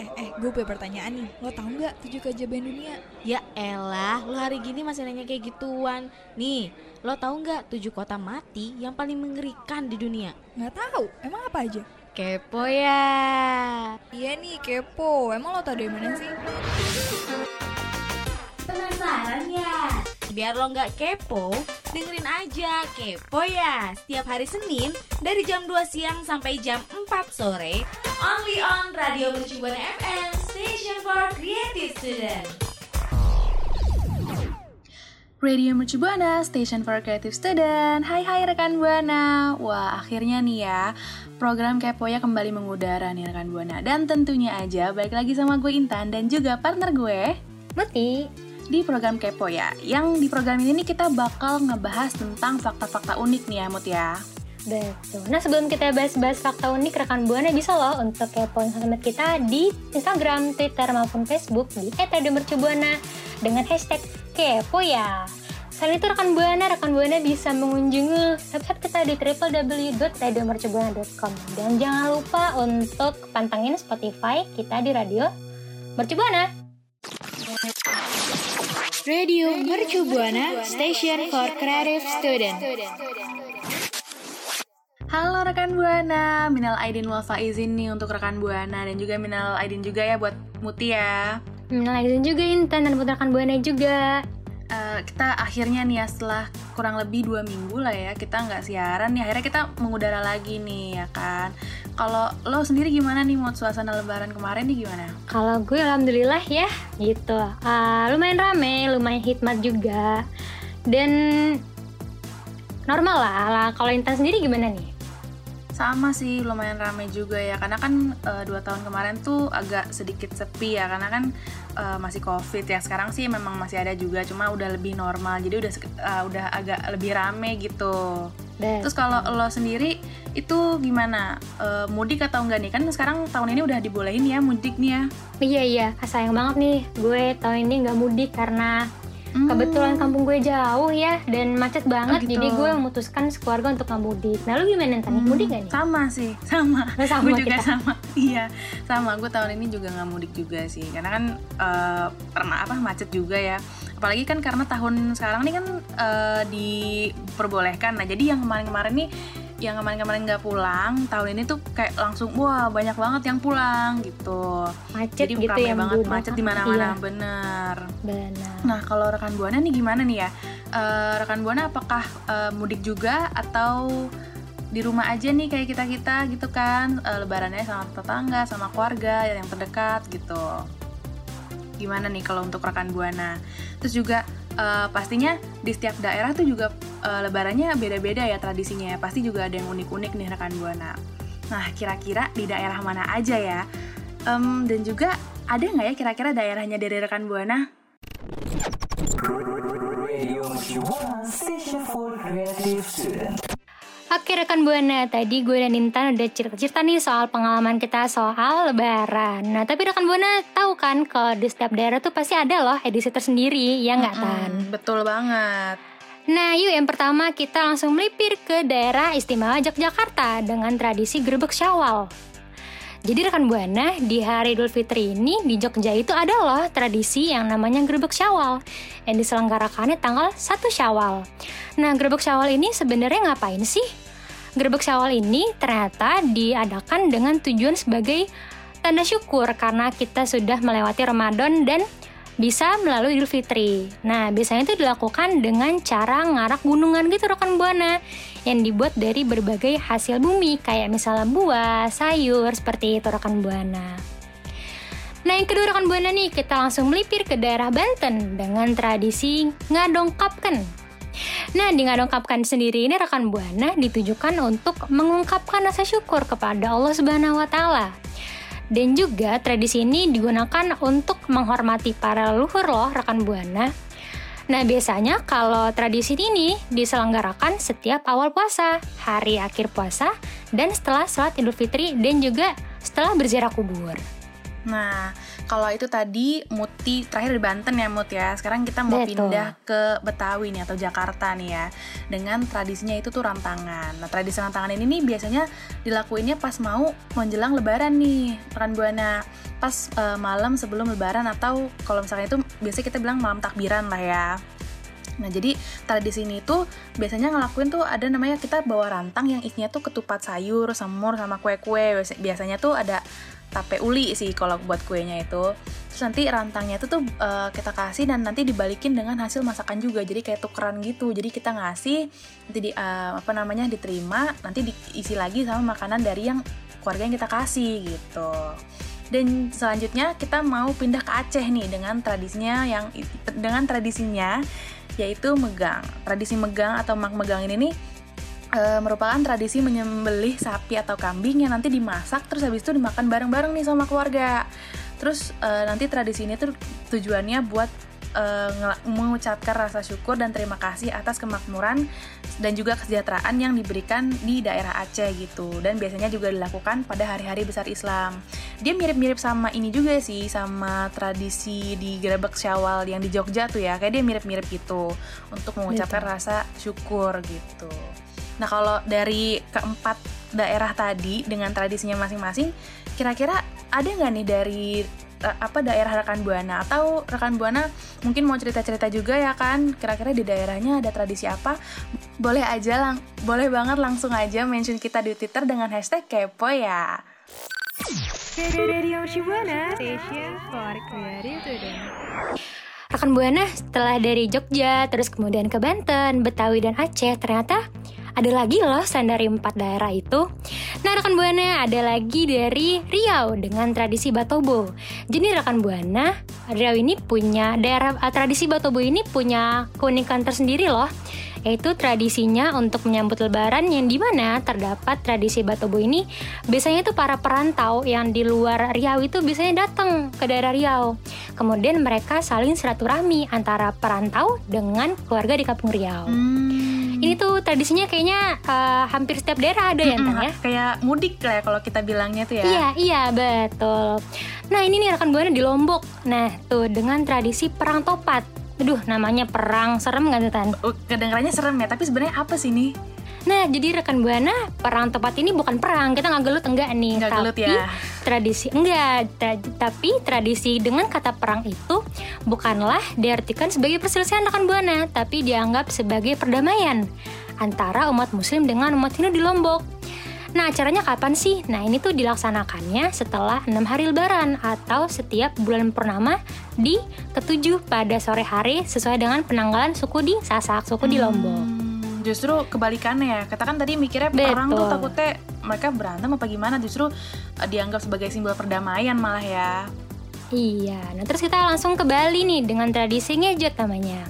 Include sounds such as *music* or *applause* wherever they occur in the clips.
Eh, eh, gue punya pertanyaan nih. Lo tau nggak tujuh keajaiban dunia? Ya elah, lo hari gini masih nanya kayak gituan. Nih, lo tahu nggak tujuh kota mati yang paling mengerikan di dunia? Nggak tahu. Emang apa aja? Kepo ya. Iya nih, kepo. Emang lo tau dari mana sih? Penasaran ya? Biar lo nggak kepo, dengerin aja Kepo ya Setiap hari Senin dari jam 2 siang sampai jam 4 sore Only on Radio Mercubuana FM Station for Creative Student Radio Mercu Buana, Station for Creative Student. Hai hai rekan Buana. Wah, akhirnya nih ya, program Kepoya kembali mengudara nih rekan Buana. Dan tentunya aja balik lagi sama gue Intan dan juga partner gue, Muti. Di program Kepoya. Yang di program ini nih kita bakal ngebahas tentang fakta-fakta unik nih ya, Mut ya. Betul. Nah sebelum kita bahas-bahas fakta unik, rekan Buana bisa loh untuk kepoin sosmed kita di Instagram, Twitter maupun Facebook di @radiomercubuana dengan hashtag kepo ya. Selain itu rekan Buana, rekan Buana bisa mengunjungi website kita di www.radiomercubuana.com dan jangan lupa untuk pantengin Spotify kita di Radio Mercubuana. Radio Mercu Buana Station for Creative Student. Halo rekan Buana, Minal Aidin wal Faizin nih untuk rekan Buana dan juga Minal Aidin juga ya buat Muti ya. Mengenal dan juga Intan dan buat rekan Buana juga. Kita akhirnya nih ya setelah kurang lebih dua minggu lah ya kita nggak siaran nih akhirnya kita mengudara lagi nih ya kan kalau lo sendiri gimana nih mau suasana lebaran kemarin nih gimana Kalau gue alhamdulillah ya gitu. Ah, lumayan rame, lumayan hikmat juga. Dan normal lah. lah. Kalau Intan sendiri gimana nih? sama sih lumayan rame juga ya karena kan eh, dua tahun kemarin tuh agak sedikit sepi ya karena kan eh, masih covid. Ya sekarang sih memang masih ada juga cuma udah lebih normal. Jadi udah eh, udah agak lebih rame gitu. Terus kalau lo sendiri itu gimana? Eh, mudik atau enggak nih? Kan sekarang tahun ini udah dibolehin ya mudik nih ya. Iya iya, sayang banget nih gue tahun ini nggak mudik karena Hmm. kebetulan kampung gue jauh ya dan macet banget. gitu. Jadi gue memutuskan sekeluarga untuk mudik. Nah lu gimana Intan? Hmm, Mudik gak nih? Sama sih, sama. Oh, sama gue juga kita. sama. *laughs* Iya, sama. Gue tahun ini juga nggak mudik juga sih, karena kan eh, pernah apa macet juga ya. Apalagi kan karena tahun sekarang ini kan eh, diperbolehkan. Nah, jadi yang kemarin-kemarin nih, yang kemarin-kemarin nggak pulang, tahun ini tuh kayak langsung wah banyak banget yang pulang gitu. Macet jadi gitu ya banget, macet di mana-mana, Iya, bener. benar. Nah, kalau rekan Buana nih gimana nih ya? Eh, rekan Buana apakah eh, mudik juga atau di rumah aja nih kayak kita-kita gitu kan? Eh, lebarannya sama tetangga, sama keluarga yang terdekat gitu. Gimana nih kalau untuk rekan Buana? Terus juga eh, pastinya di setiap daerah tuh juga eh, lebarannya beda-beda ya tradisinya ya. Pasti juga ada yang unik-unik nih rekan Buana. Nah, kira-kira di daerah mana aja ya? Em, dan juga ada nggak ya kira-kira daerahnya dari rekan Buana? Oke rekan Buana, tadi gue dan Intan udah cerita-cerita nih soal pengalaman kita soal lebaran. Nah tapi rekan Buana tahu kan kalau di setiap daerah tuh pasti ada loh edisi tersendiri, ya nggak Tan? Hmm, betul banget. Nah yuk yang pertama kita langsung melipir ke daerah istimewa Yogyakarta dengan tradisi gerbek syawal. Jadi rekan Buana, di hari Idul Fitri ini di Jogja itu ada loh tradisi yang namanya gerbek syawal yang diselenggarakannya tanggal 1 syawal. Nah gerbek syawal ini sebenarnya ngapain sih? Gerbek syawal ini ternyata diadakan dengan tujuan sebagai tanda syukur karena kita sudah melewati Ramadan dan bisa melalui Idul Fitri. Nah, biasanya itu dilakukan dengan cara ngarak gunungan gitu rekan Buana yang dibuat dari berbagai hasil bumi kayak misalnya buah, sayur seperti itu rekan Buana. Nah, yang kedua rekan Buana nih, kita langsung melipir ke daerah Banten dengan tradisi ngadongkapkan. Nah, di ngadongkapkan sendiri ini rekan Buana ditujukan untuk mengungkapkan rasa syukur kepada Allah Subhanahu wa taala. Dan juga tradisi ini digunakan untuk menghormati para leluhur loh rekan Buana. Nah, biasanya kalau tradisi ini diselenggarakan setiap awal puasa, hari akhir puasa, dan setelah sholat Idul Fitri dan juga setelah berziarah kubur. Nah, kalau itu tadi Muti terakhir di Banten ya Mut ya. Sekarang kita mau Betul. pindah ke Betawi nih atau Jakarta nih ya. Dengan tradisinya itu tuh rantangan. Nah, tradisi rantangan ini nih biasanya dilakuinnya pas mau menjelang lebaran nih, rekan Buana. pas uh, malam sebelum lebaran atau kalau misalnya itu biasanya kita bilang malam takbiran lah ya Nah jadi tradisi ini tuh biasanya ngelakuin tuh ada namanya kita bawa rantang yang isinya tuh ketupat sayur, semur sama kue-kue. Biasanya tuh ada tape uli sih kalau buat kuenya itu. Terus nanti rantangnya itu tuh uh, kita kasih dan nanti dibalikin dengan hasil masakan juga. Jadi kayak tukeran gitu. Jadi kita ngasih nanti di uh, apa namanya diterima, nanti diisi lagi sama makanan dari yang keluarga yang kita kasih gitu. Dan selanjutnya kita mau pindah ke Aceh nih dengan tradisinya yang dengan tradisinya yaitu megang. Tradisi megang atau mak megang ini nih e, merupakan tradisi menyembelih sapi atau kambing yang nanti dimasak terus habis itu dimakan bareng-bareng nih sama keluarga. Terus e, nanti tradisi ini tuh tujuannya buat uh, mengucapkan rasa syukur dan terima kasih atas kemakmuran dan juga kesejahteraan yang diberikan di daerah Aceh gitu dan biasanya juga dilakukan pada hari-hari besar Islam dia mirip-mirip sama ini juga sih sama tradisi di Grebek Syawal yang di Jogja tuh ya kayak dia mirip-mirip gitu untuk mengucapkan Betul. rasa syukur gitu nah kalau dari keempat daerah tadi dengan tradisinya masing-masing kira-kira ada nggak nih dari uh, apa daerah rekan buana? Atau rekan buana mungkin mau cerita-cerita juga ya kan? Kira-kira di daerahnya ada tradisi apa? Boleh aja lang boleh banget langsung aja mention kita di twitter dengan hashtag kepo ya. Radio Shibuana Station for Creative Student Rekan Buana setelah dari Jogja, terus kemudian ke Banten, Betawi, dan Aceh, ternyata ada lagi loh selain dari empat daerah itu. Nah rekan Buana ada lagi dari Riau dengan tradisi Batobo. Jadi rekan Buana, Riau ini punya daerah uh, tradisi Batobo ini punya keunikan tersendiri loh. Yaitu tradisinya untuk menyambut lebaran yang di mana terdapat tradisi Batobo ini. Biasanya itu para perantau yang di luar Riau itu biasanya datang ke daerah Riau. Kemudian mereka saling silaturahmi antara perantau dengan keluarga di kampung Riau. Hmm ini tuh tradisinya kayaknya uh, hampir setiap daerah ada ya, Tan ya? Kayak mudik lah ya kalau kita bilangnya tuh ya. Iya, iya, betul. Nah, ini nih rekan Buana di Lombok. Nah, tuh dengan tradisi perang topat. Aduh, namanya perang serem gak tuh, Tan? Oh, kedengarannya serem ya, tapi sebenarnya apa sih nih? Nah, jadi rekan buana perang tepat ini bukan perang, kita nggak gelut enggak nih, nggak tapi gelut ya. tradisi enggak, tra tapi tradisi dengan kata perang itu bukanlah diartikan sebagai perselisihan rekan buana, tapi dianggap sebagai perdamaian antara umat muslim dengan umat Hindu di Lombok. Nah, acaranya kapan sih? Nah, ini tuh dilaksanakannya setelah enam hari lebaran atau setiap bulan purnama di ketujuh pada sore hari sesuai dengan penanggalan suku di Sasak, suku hmm. di Lombok justru kebalikannya ya katakan tadi mikirnya Betul. perang tuh takutnya mereka berantem apa gimana justru uh, dianggap sebagai simbol perdamaian malah ya Iya, nah terus kita langsung ke Bali nih dengan tradisi ngejot namanya.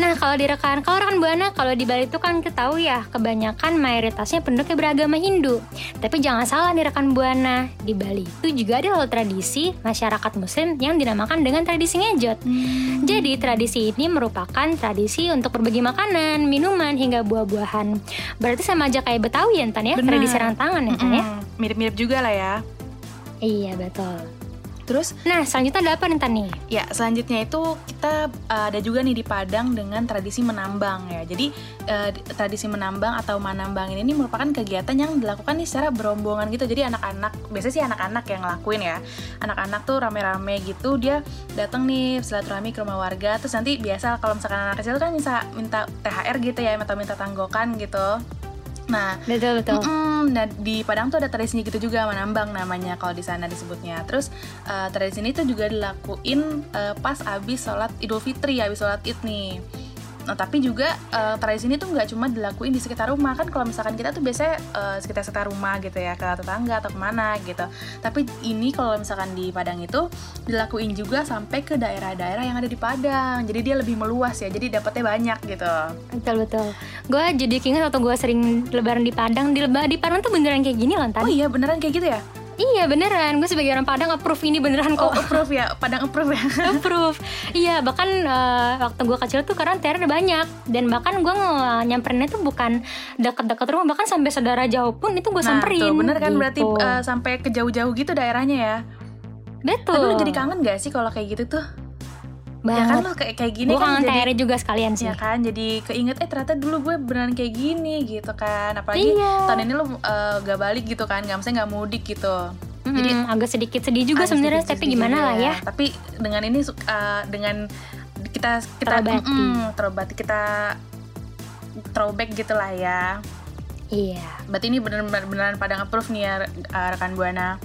Nah, kalau di rekan, kalau rekan Buana, kalau di Bali itu kan kita tahu ya, kebanyakan mayoritasnya penduduknya beragama Hindu. Tapi jangan salah nih rekan Buana, di Bali itu juga ada loh tradisi masyarakat muslim yang dinamakan dengan tradisi ngejot. Hmm. Jadi, tradisi ini merupakan tradisi untuk berbagi makanan, minuman, hingga buah-buahan. Berarti sama aja kayak Betawi ya, Tan ya? Bener. Tradisi rantangan ya, Tan ya? Mirip-mirip juga lah ya. Iya, betul. Terus, nah selanjutnya ada apa nih Tani? Ya, selanjutnya itu kita uh, ada juga nih di Padang dengan tradisi menambang ya. Jadi uh, tradisi menambang atau manambang ini, ini merupakan kegiatan yang dilakukan nih secara berombongan gitu. Jadi anak-anak, biasanya sih anak-anak yang ngelakuin ya. Anak-anak tuh rame-rame gitu, dia datang nih silaturahmi ke rumah warga. Terus nanti biasa kalau misalkan anak kecil kan bisa minta THR gitu ya, atau minta tanggokan gitu. Nah, betul betul. Mm, nah di Padang tuh ada tradisinya gitu juga menambang namanya kalau di sana disebutnya. Terus uh, tradisi ini tuh juga dilakuin uh, pas abis sholat Idul Fitri, abis sholat Id nih. Nah, tapi juga uh, tradisi ini tuh nggak cuma dilakuin di sekitar rumah kan kalau misalkan kita tuh biasanya uh, sekitar sekitar rumah gitu ya ke tetangga atau ke mana gitu. Tapi ini kalau misalkan di Padang itu dilakuin juga sampai ke daerah-daerah yang ada di Padang. Jadi dia lebih meluas ya. Jadi dapetnya banyak gitu. Betul betul. Gue jadi ingat atau gue sering lebaran di Padang di lebaran di Padang tuh beneran kayak gini loh Oh iya beneran kayak gitu ya? Iya beneran, gue sebagai orang Padang approve ini beneran kok. Oh, approve ya, Padang approve ya. *laughs* approve. Iya, bahkan uh, waktu gue kecil tuh karena teror banyak dan bahkan gue nyamperin itu bukan dekat-dekat rumah, bahkan sampai saudara jauh pun itu gue nah, samperin. Tuh, bener kan gitu. berarti uh, sampai ke jauh-jauh gitu daerahnya ya. Betul. Tapi lu jadi kangen gak sih kalau kayak gitu tuh? Banget. Ya kan lo kayak kayak gini gua kan jadi juga sekalian sih. Ya kan jadi keinget eh ternyata dulu gue beneran kayak gini gitu kan. Apalagi iya. tahun ini lo uh, gak balik gitu kan, gak mesti gak mudik gitu. Jadi agak sedikit sedih juga sebenarnya, tapi gimana juga lah ya. Tapi dengan ini uh, dengan kita kita Terobati. mm, terobati kita throwback gitu lah ya. Iya. Berarti ini benar-benar beneran pada approve nih ya uh, rekan Buana.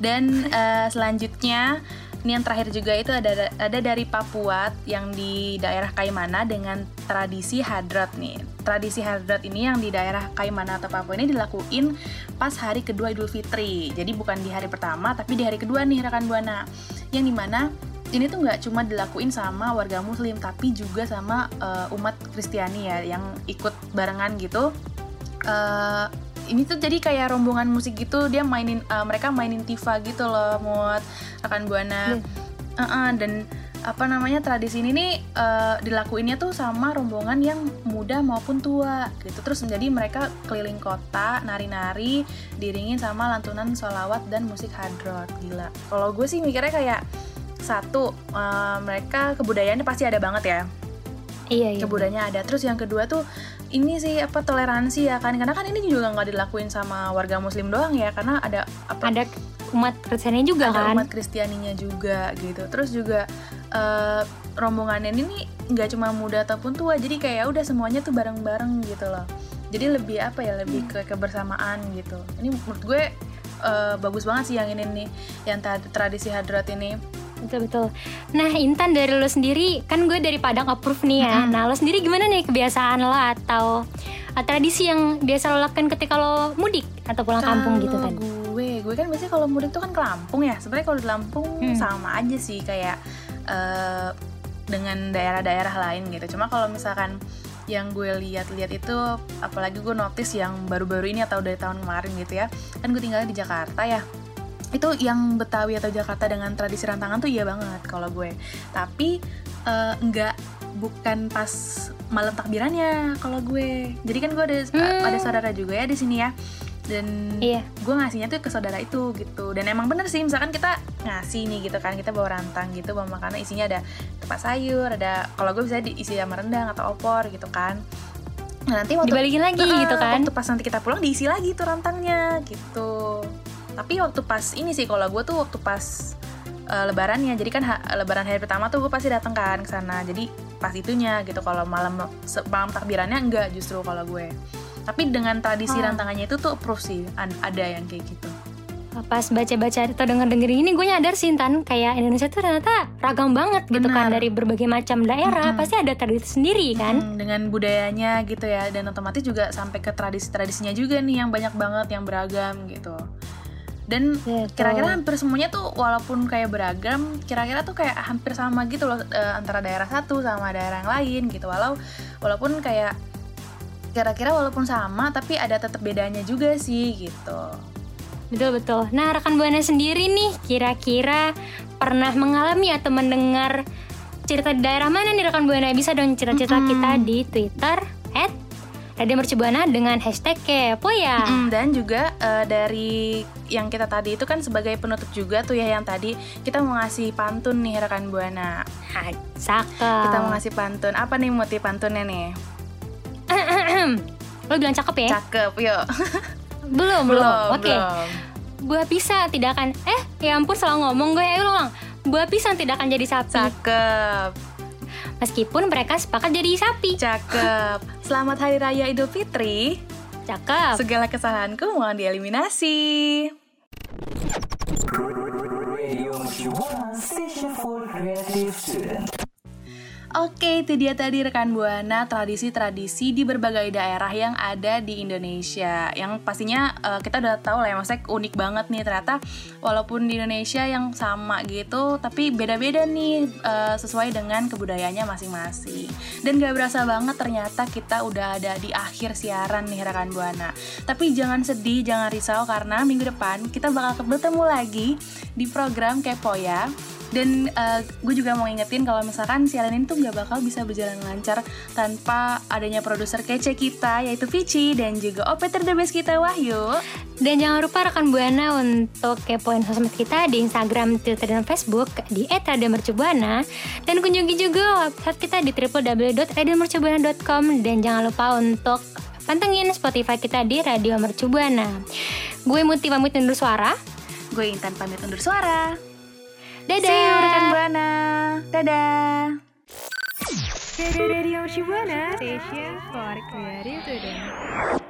Dan uh, selanjutnya ini yang terakhir juga itu ada ada dari Papua yang di daerah Kaimana dengan tradisi hadrat nih. Tradisi hadrat ini yang di daerah Kaimana atau Papua ini dilakuin pas hari kedua Idul Fitri. Jadi bukan di hari pertama tapi di hari kedua nih rekan Buana. Yang di mana ini tuh nggak cuma dilakuin sama warga Muslim tapi juga sama uh, umat Kristiani ya yang ikut barengan gitu eh ini tuh jadi kayak rombongan musik gitu dia mainin eh, mereka mainin tifa gitu loh muat rekan buana. Eh-eh, dan apa namanya tradisi ini nih eh, dilakuinnya tuh sama rombongan yang muda maupun tua gitu. Terus jadi mereka keliling kota nari-nari diringin sama lantunan sholawat dan musik hadrot gila. Kalau gue sih mikirnya kayak satu eh, mereka kebudayaannya pasti ada banget ya. Iya, iya. kebudayaannya ada. Terus yang kedua tuh ini sih apa toleransi ya kan. Karena kan ini juga nggak dilakuin sama warga muslim doang ya karena ada apa Ada umat Kristiannya juga ada kan. umat kristianinya juga gitu. Terus juga eh, rombongan ini nggak cuma muda ataupun tua jadi kayak ya udah semuanya tuh bareng-bareng gitu loh. Jadi lebih apa ya lebih ke kebersamaan gitu. Ini menurut gue eh, bagus banget sih yang ini nih yang tradisi hadrat ini Betul betul. Nah Intan dari lo sendiri kan gue dari Padang approve nih ya. Mm-mm. Nah lo sendiri gimana nih kebiasaan lo atau uh, tradisi yang biasa lo lakukan ketika lo mudik atau pulang kampung gitu kan? gue, gue kan biasanya kalau mudik tuh kan ke Lampung ya. Sebenarnya kalau di Lampung Hmm. sama aja sih kayak eh, dengan daerah-daerah lain gitu. Cuma kalau misalkan yang gue lihat-lihat itu apalagi gue notice yang baru-baru ini atau dari tahun kemarin gitu ya. Kan gue tinggalnya di Jakarta ya. Itu yang Betawi atau Jakarta dengan tradisi rantangan tuh iya banget kalau gue. Tapi eh, enggak bukan pas malam takbirannya kalau gue. Jadi kan gue ada Hmm. ada saudara juga ya di sini ya. Dan Iya. gue ngasihnya tuh ke saudara itu gitu dan emang bener sih misalkan kita ngasih nih gitu kan kita bawa rantang gitu bawa makanan isinya ada tempat sayur ada kalau gue bisa diisi sama rendang atau opor gitu kan nah nanti waktu Dibalikin lagi Nah, gitu kan? waktu pas nanti kita pulang diisi lagi tuh rantangnya gitu tapi waktu pas ini sih kalau gue tuh waktu pas eh, lebarannya jadi kan ha- lebaran hari pertama tuh gue pasti datang kan ke sana jadi pas itunya gitu kalau malam malam takbirannya enggak justru kalau gue tapi dengan tradisi Oh. rantangannya itu tuh approve sih ada yang kayak gitu Pas baca-baca atau denger-denger ini gue nyadar sih Intan kayak Indonesia tuh ternyata ragam banget gitu kan dari berbagai macam daerah Mm-mm. pasti ada tradisi sendiri kan? Hmm, dengan budayanya gitu ya dan otomatis juga sampai ke tradisi-tradisinya juga nih yang banyak banget yang beragam gitu dan Betul. kira-kira hampir semuanya tuh walaupun kayak beragam kira-kira tuh kayak hampir sama gitu loh eh, antara daerah satu sama daerah yang lain gitu walau walaupun kayak kira-kira walaupun sama tapi ada tetap bedanya juga sih gitu Betul betul. Nah rekan buana sendiri nih kira-kira pernah mengalami atau mendengar cerita di daerah mana nih rekan buana bisa dong cerita-cerita Mm-mm. kita di Twitter Radio Mercubuana dengan hashtag kepo ya. Mm, dan juga eh, dari yang kita tadi itu kan sebagai penutup juga tuh ya yang tadi kita mau ngasih pantun nih rekan buana Cakep. kita mau ngasih pantun apa nih motif pantunnya nih *clears throat* Lo bilang cakep ya? cakep yuk *laughs* belum belum. Oke. belum. Buah pisang tidak akan eh ya ampun salah ngomong gue ya ulang. Buah pisang tidak akan jadi sapi cakep meskipun mereka sepakat jadi sapi. cakep selamat hari raya idul fitri Cakep. segala kesalahanku mohon dieliminasi Oke, itu dia tadi rekan Buana tradisi-tradisi di berbagai daerah yang ada di Indonesia. Yang pastinya eh, kita udah tahu lah ya, maksudnya unik banget nih ternyata walaupun di Indonesia yang sama gitu, tapi beda-beda nih eh, sesuai dengan kebudayaannya masing-masing. Dan gak berasa banget ternyata kita udah ada di akhir siaran nih rekan Buana. Tapi jangan sedih, jangan risau karena minggu depan kita bakal bertemu lagi di program Kepo ya. Dan eh, gue juga mau ingetin kalau misalkan siaran ini tuh nggak bakal bisa berjalan lancar tanpa adanya produser kece kita yaitu Vici dan juga operator the best kita Wahyu. Dan jangan lupa rekan Buana untuk kepoin sosmed kita di Instagram, Twitter, dan Facebook di @radiomercubuana dan kunjungi juga website kita di www.radiomercubuana.com dan jangan lupa untuk pantengin Spotify kita di Radio Mercubuana. Gue Muti pamit undur suara. Gue Intan pamit undur suara. Dadah. See you rekan Buana. Dadah. Radio Shibuana Station for Creative Student.